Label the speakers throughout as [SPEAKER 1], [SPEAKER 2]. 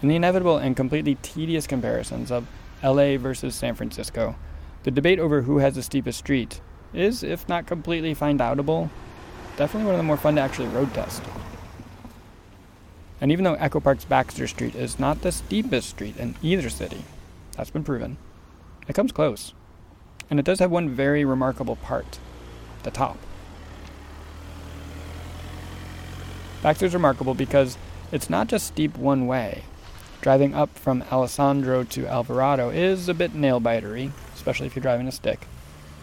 [SPEAKER 1] In the inevitable and completely tedious comparisons of LA versus San Francisco, the debate over who has the steepest street is, if not completely find outable, definitely one of the more fun to actually road test. And even though Echo Park's Baxter Street is not the steepest street in either city, that's been proven, it comes close. And it does have one very remarkable part the top. Baxter's remarkable because it's not just steep one way. Driving up from Alessandro to Alvarado is a bit nail bitery, especially if you're driving a stick.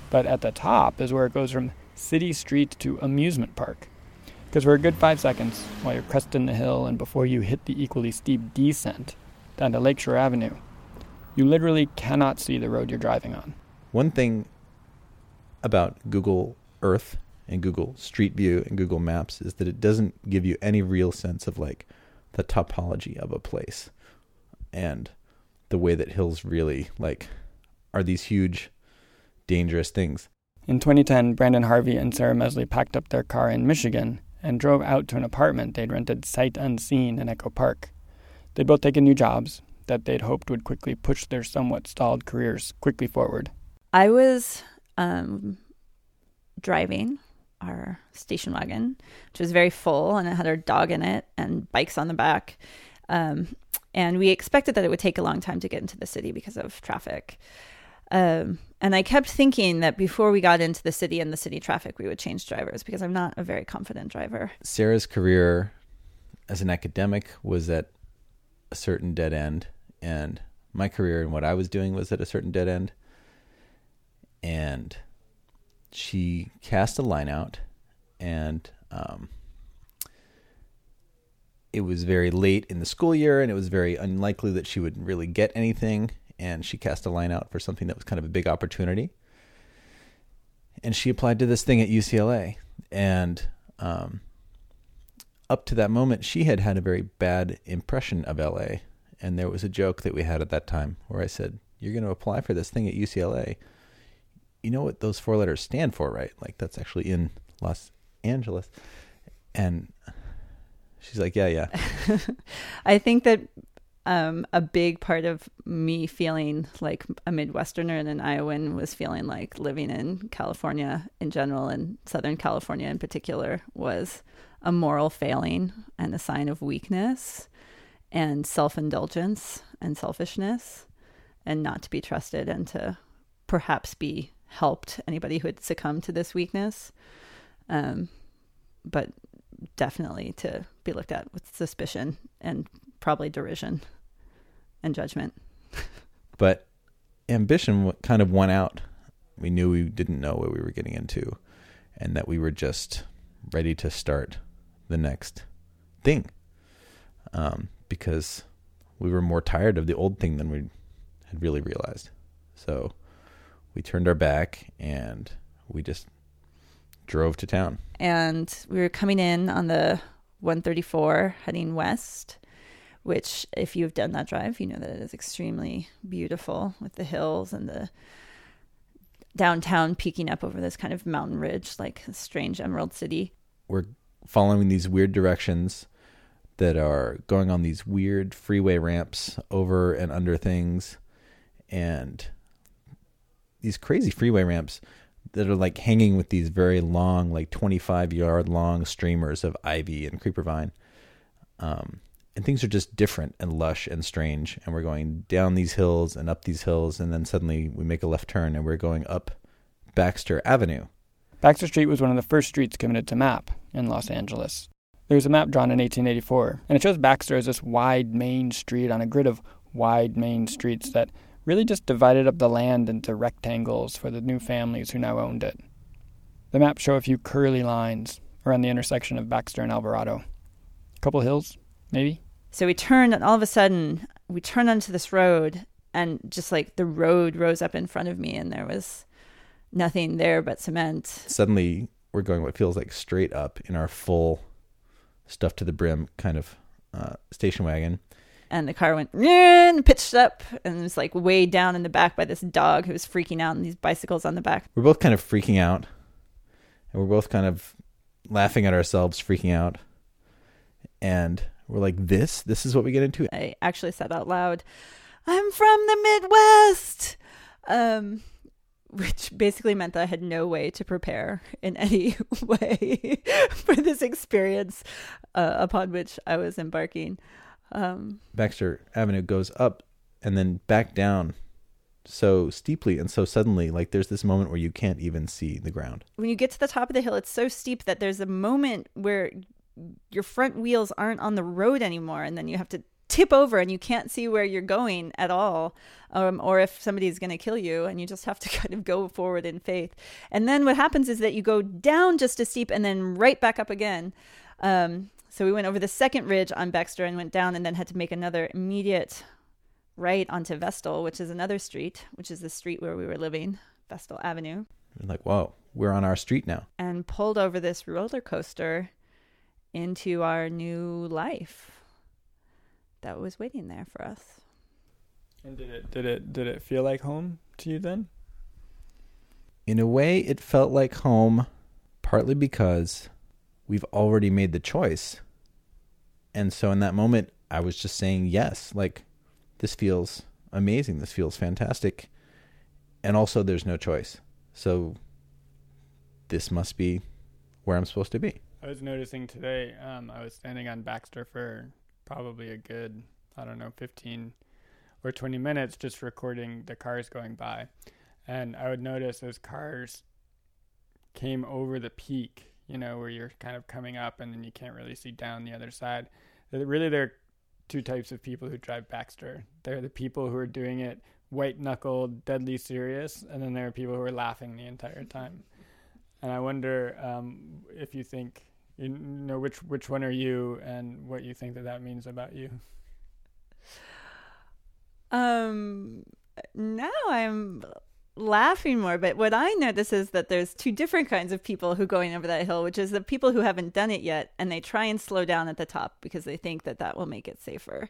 [SPEAKER 1] But at the top is where it goes from city street to amusement park. Because for a good five seconds, while you're cresting the hill and before you hit the equally steep descent down to Lakeshore Avenue, you literally cannot see the road you're driving on.
[SPEAKER 2] One thing about Google Earth and Google Street View and Google Maps is that it doesn't give you any real sense of like the topology of a place and the way that hills really like are these huge dangerous things.
[SPEAKER 1] In 2010, Brandon Harvey and Sarah Mesley packed up their car in Michigan and drove out to an apartment they'd rented sight unseen in Echo Park. They'd both taken new jobs that they'd hoped would quickly push their somewhat stalled careers quickly forward.
[SPEAKER 3] I was um, driving our station wagon, which was very full and it had our dog in it and bikes on the back. Um, and we expected that it would take a long time to get into the city because of traffic. Um, and I kept thinking that before we got into the city and the city traffic, we would change drivers because I'm not a very confident driver.
[SPEAKER 2] Sarah's career as an academic was at a certain dead end, and my career and what I was doing was at a certain dead end. And she cast a line out, and um, it was very late in the school year, and it was very unlikely that she would really get anything. And she cast a line out for something that was kind of a big opportunity. And she applied to this thing at UCLA, and um, up to that moment, she had had a very bad impression of LA. And there was a joke that we had at that time where I said, You're going to apply for this thing at UCLA you know what those four letters stand for, right? Like that's actually in Los Angeles. And she's like, yeah, yeah.
[SPEAKER 3] I think that um, a big part of me feeling like a Midwesterner and an Iowan was feeling like living in California in general and Southern California in particular was a moral failing and a sign of weakness and self indulgence and selfishness and not to be trusted and to perhaps be helped anybody who had succumbed to this weakness. Um, but definitely to be looked at with suspicion and probably derision and judgment.
[SPEAKER 2] but ambition kind of won out. We knew we didn't know what we were getting into and that we were just ready to start the next thing. Um, because we were more tired of the old thing than we had really realized. So we turned our back and we just drove to town.
[SPEAKER 3] And we were coming in on the 134 heading west, which, if you've done that drive, you know that it is extremely beautiful with the hills and the downtown peeking up over this kind of mountain ridge, like a strange emerald city.
[SPEAKER 2] We're following these weird directions that are going on these weird freeway ramps over and under things. And these crazy freeway ramps that are like hanging with these very long, like 25 yard long streamers of ivy and creeper vine. Um, and things are just different and lush and strange. And we're going down these hills and up these hills, and then suddenly we make a left turn and we're going up Baxter Avenue.
[SPEAKER 1] Baxter Street was one of the first streets committed to map in Los Angeles. There was a map drawn in 1884, and it shows Baxter as this wide main street on a grid of wide main streets that really just divided up the land into rectangles for the new families who now owned it. The maps show a few curly lines around the intersection of Baxter and Alvarado. A couple hills, maybe.
[SPEAKER 3] So we turned, and all of a sudden, we turned onto this road, and just like the road rose up in front of me, and there was nothing there but cement.
[SPEAKER 2] Suddenly, we're going what feels like straight up in our full, stuff to the brim kind of uh, station wagon
[SPEAKER 3] and the car went and pitched up and was like way down in the back by this dog who was freaking out and these bicycles on the back.
[SPEAKER 2] We're both kind of freaking out. And we're both kind of laughing at ourselves, freaking out. And We're like, this? This is what we get into?
[SPEAKER 3] I actually said out loud, I'm from the Midwest. Um, which basically meant that I had no way to prepare in any way for this experience uh, upon which I was embarking. Um,
[SPEAKER 2] Baxter Avenue goes up and then back down so steeply and so suddenly. Like there's this moment where you can't even see the ground.
[SPEAKER 3] when you get to the top of the hill, it's so steep that there's a moment where your front wheels aren't on the road anymore, and then you have to tip over and you can't see where you're going at all, um, or if somebody's going to kill you, and you just have to kind of go forward in faith. And then what happens is that you go down just as steep and then right back up again. Um, so we went over the second ridge on Baxter and went down, and then had to make another immediate right onto Vestal, which is another street, which is the street where we were living, Vestal Avenue
[SPEAKER 2] You're like, whoa, we're on our street now.
[SPEAKER 3] and pulled over this roller coaster into our new life that was waiting there for us.
[SPEAKER 1] And did it did it did it feel like home to you then?
[SPEAKER 2] In a way, it felt like home, partly because we've already made the choice. And so in that moment, I was just saying yes. Like, this feels amazing. This feels fantastic. And also, there's no choice. So, this must be where I'm supposed to be.
[SPEAKER 1] I was noticing today. Um, I was standing on Baxter for probably a good I don't know 15 or 20 minutes just recording the cars going by, and I would notice as cars came over the peak, you know, where you're kind of coming up and then you can't really see down the other side. Really there are two types of people who drive Baxter. There are the people who are doing it white knuckled, deadly serious, and then there are people who are laughing the entire time. And I wonder um, if you think you know which which one are you, and what you think that that means about you.
[SPEAKER 3] Um, now I'm laughing more, but what I notice is that there's two different kinds of people who going over that hill, which is the people who haven't done it yet and they try and slow down at the top because they think that that will make it safer.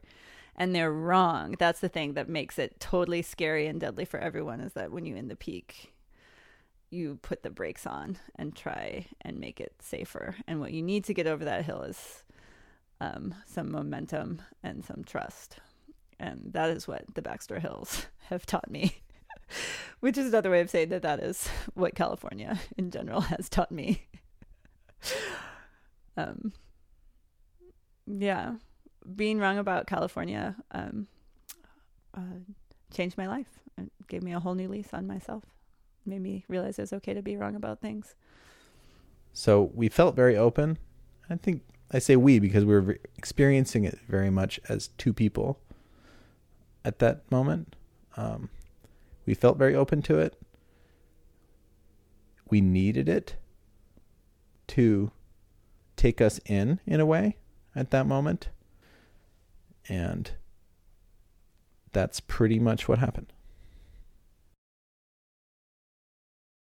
[SPEAKER 3] And they're wrong. That's the thing that makes it totally scary and deadly for everyone is that when you in the peak, you put the brakes on and try and make it safer. And what you need to get over that hill is um, some momentum and some trust. And that is what the Baxter Hills have taught me, which is another way of saying that that is what California in general has taught me. um, yeah, being wrong about California um, uh, changed my life. It gave me a whole new lease on myself. Made me realize it's okay to be wrong about things.
[SPEAKER 2] So, we felt very open. I think I say we because we were experiencing it very much as two people at that moment. Um, we felt very open to it. We needed it to take us in, in a way, at that moment. And that's pretty much what happened.